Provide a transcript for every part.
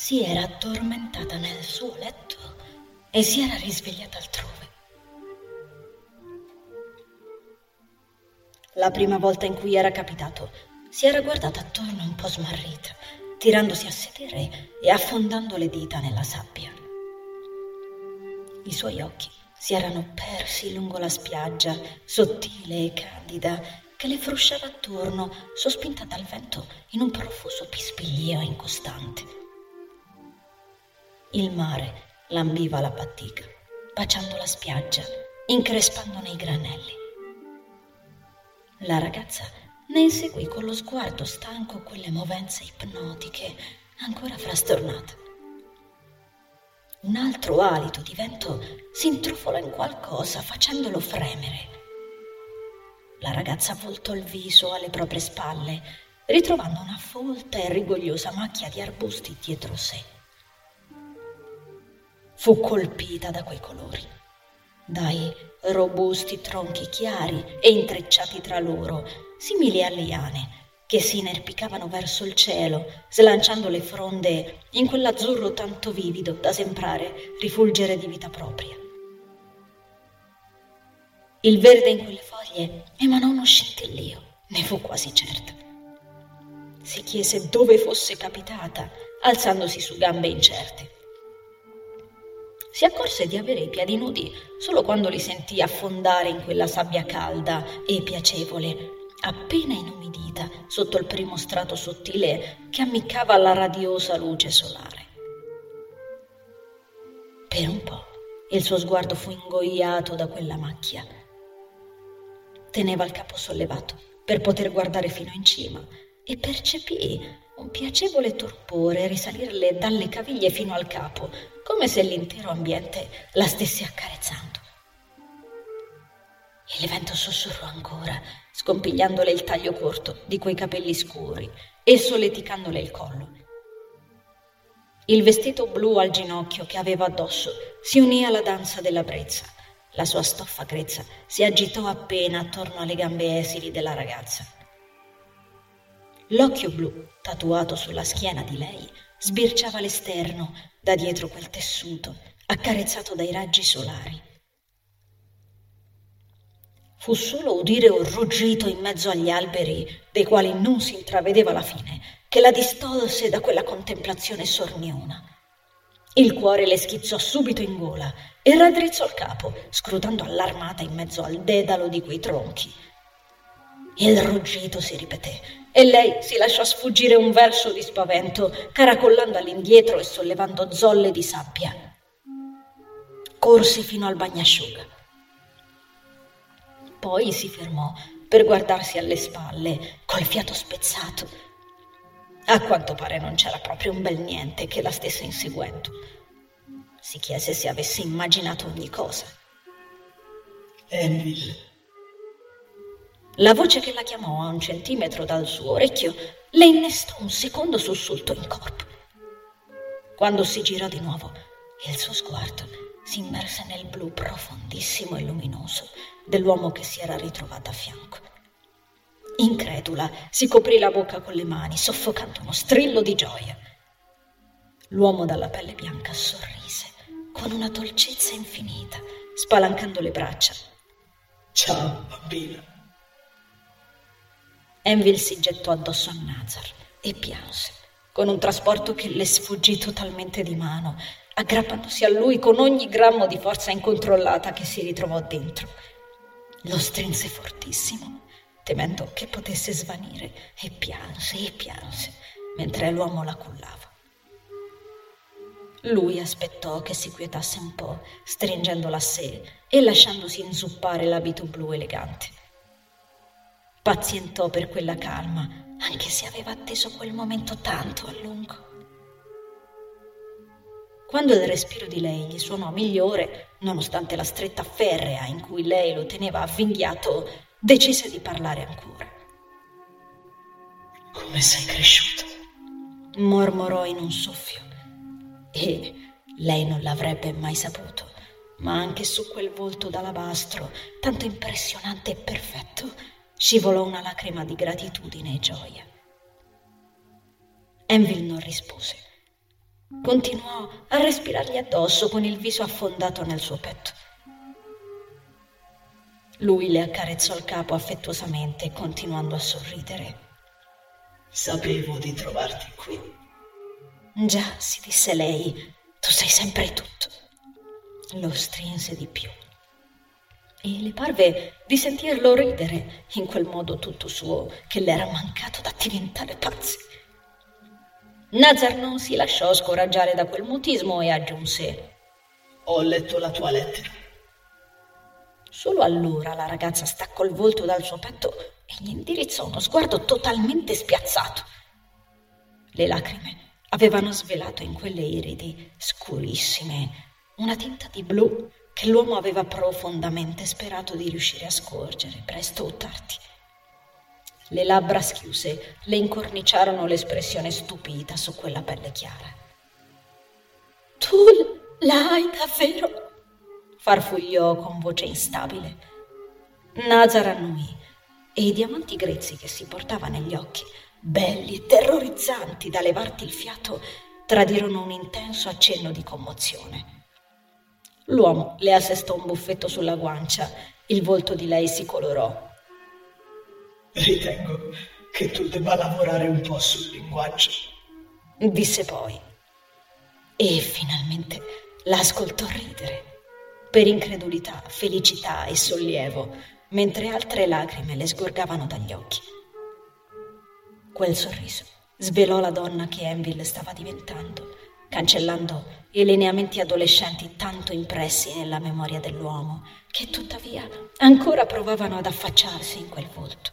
si era addormentata nel suo letto e si era risvegliata altrove. La prima volta in cui era capitato, si era guardata attorno un po' smarrita, tirandosi a sedere e affondando le dita nella sabbia. I suoi occhi si erano persi lungo la spiaggia, sottile e candida, che le frusciava attorno, sospinta dal vento in un profuso pispiglio incostante. Il mare lambiva la batica, baciando la spiaggia, increspandone i granelli. La ragazza ne inseguì con lo sguardo stanco quelle movenze ipnotiche, ancora frastornata. Un altro alito di vento si intrufolò in qualcosa, facendolo fremere. La ragazza voltò il viso alle proprie spalle, ritrovando una folta e rigogliosa macchia di arbusti dietro sé. Fu colpita da quei colori, dai robusti tronchi chiari e intrecciati tra loro, simili a liane, che si inerpicavano verso il cielo, slanciando le fronde in quell'azzurro tanto vivido da sembrare rifulgere di vita propria. Il verde in quelle foglie emanò uno scintillio, ne fu quasi certa. Si chiese dove fosse capitata, alzandosi su gambe incerte. Si accorse di avere i piedi nudi solo quando li sentì affondare in quella sabbia calda e piacevole, appena inumidita sotto il primo strato sottile che ammiccava alla radiosa luce solare. Per un po' il suo sguardo fu ingoiato da quella macchia Teneva il capo sollevato per poter guardare fino in cima e percepì un piacevole torpore risalirle dalle caviglie fino al capo, come se l'intero ambiente la stesse accarezzando. Il vento sussurrò ancora, scompigliandole il taglio corto di quei capelli scuri e solleticandole il collo. Il vestito blu al ginocchio che aveva addosso si unì alla danza della brezza la sua stoffa grezza si agitò appena attorno alle gambe esili della ragazza. L'occhio blu, tatuato sulla schiena di lei, sbirciava l'esterno da dietro quel tessuto, accarezzato dai raggi solari. Fu solo udire un ruggito in mezzo agli alberi, dei quali non si intravedeva la fine, che la distolse da quella contemplazione sorniona. Il cuore le schizzò subito in gola e raddrizzò il capo, scrutando allarmata in mezzo al dedalo di quei tronchi. Il ruggito si ripeté e lei si lasciò sfuggire un verso di spavento, caracollando all'indietro e sollevando zolle di sabbia. Corse fino al bagnasciuga. Poi si fermò per guardarsi alle spalle, col fiato spezzato. A quanto pare non c'era proprio un bel niente che la stesse inseguendo. Si chiese se avesse immaginato ogni cosa. Envil. La voce che la chiamò a un centimetro dal suo orecchio le innestò un secondo sussulto in corpo. Quando si girò di nuovo, il suo sguardo si immerse nel blu profondissimo e luminoso dell'uomo che si era ritrovato a fianco. Incredula, si coprì la bocca con le mani, soffocando uno strillo di gioia. L'uomo dalla pelle bianca sorrise con una dolcezza infinita, spalancando le braccia. Ciao, bambina. Envil si gettò addosso a Nazar e pianse, con un trasporto che le sfuggì totalmente di mano, aggrappandosi a lui con ogni grammo di forza incontrollata che si ritrovò dentro. Lo strinse fortissimo, temendo che potesse svanire, e pianse e pianse, mentre l'uomo la cullava. Lui aspettò che si quietasse un po', stringendola a sé e lasciandosi inzuppare l'abito blu elegante. Pazientò per quella calma, anche se aveva atteso quel momento tanto a lungo. Quando il respiro di lei gli suonò migliore, nonostante la stretta ferrea in cui lei lo teneva avvinghiato, decise di parlare ancora. Come sei cresciuto? mormorò in un soffio e lei non l'avrebbe mai saputo, ma anche su quel volto d'alabastro, tanto impressionante e perfetto, scivolò una lacrima di gratitudine e gioia. Envil non rispose. Continuò a respirargli addosso con il viso affondato nel suo petto. Lui le accarezzò il capo affettuosamente, continuando a sorridere. Sapevo di trovarti qui. Già, si disse lei, tu sei sempre tutto. Lo strinse di più. E le parve di sentirlo ridere in quel modo tutto suo che le era mancato da diventare pazzi. Nazar non si lasciò scoraggiare da quel mutismo e aggiunse: Ho letto la tua lettera. Solo allora la ragazza staccò il volto dal suo petto e gli indirizzò uno sguardo totalmente spiazzato. Le lacrime avevano svelato in quelle iridi scurissime una tinta di blu che l'uomo aveva profondamente sperato di riuscire a scorgere presto o tardi. Le labbra schiuse le incorniciarono l'espressione stupita su quella pelle chiara. Tu l'hai davvero? farfugliò con voce instabile. Nazar annui e i diamanti grezzi che si portava negli occhi, belli e terrorizzanti da levarti il fiato, tradirono un intenso accenno di commozione. L'uomo le assestò un buffetto sulla guancia, il volto di lei si colorò Ritengo che tu debba lavorare un po' sul linguaggio. Disse poi. E finalmente l'ascoltò ridere, per incredulità, felicità e sollievo, mentre altre lacrime le sgorgavano dagli occhi. Quel sorriso svelò la donna che Enville stava diventando, cancellando i lineamenti adolescenti tanto impressi nella memoria dell'uomo, che tuttavia ancora provavano ad affacciarsi in quel volto.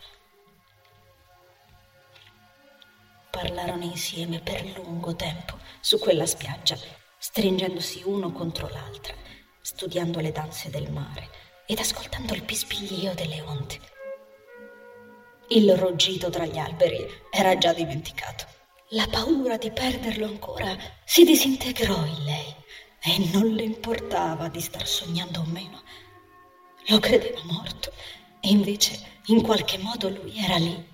Parlarono insieme per lungo tempo su quella spiaggia, stringendosi uno contro l'altra, studiando le danze del mare ed ascoltando il pispiglio delle onde. Il ruggito tra gli alberi era già dimenticato. La paura di perderlo ancora si disintegrò in lei e non le importava di star sognando o meno. Lo credeva morto e invece in qualche modo lui era lì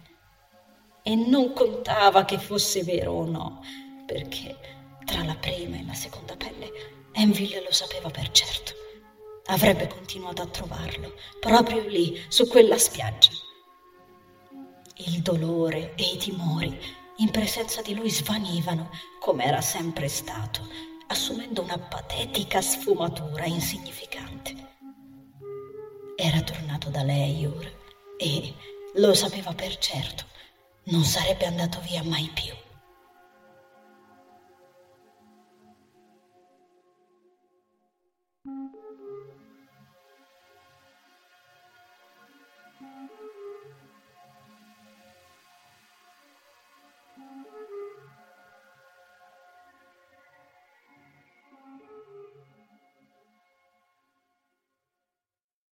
e non contava che fosse vero o no, perché tra la prima e la seconda pelle Enville lo sapeva per certo. Avrebbe continuato a trovarlo, proprio lì, su quella spiaggia. Il dolore e i timori in presenza di lui svanivano, come era sempre stato, assumendo una patetica sfumatura insignificante. Era tornato da lei ora e lo sapeva per certo non sarebbe andato via mai più.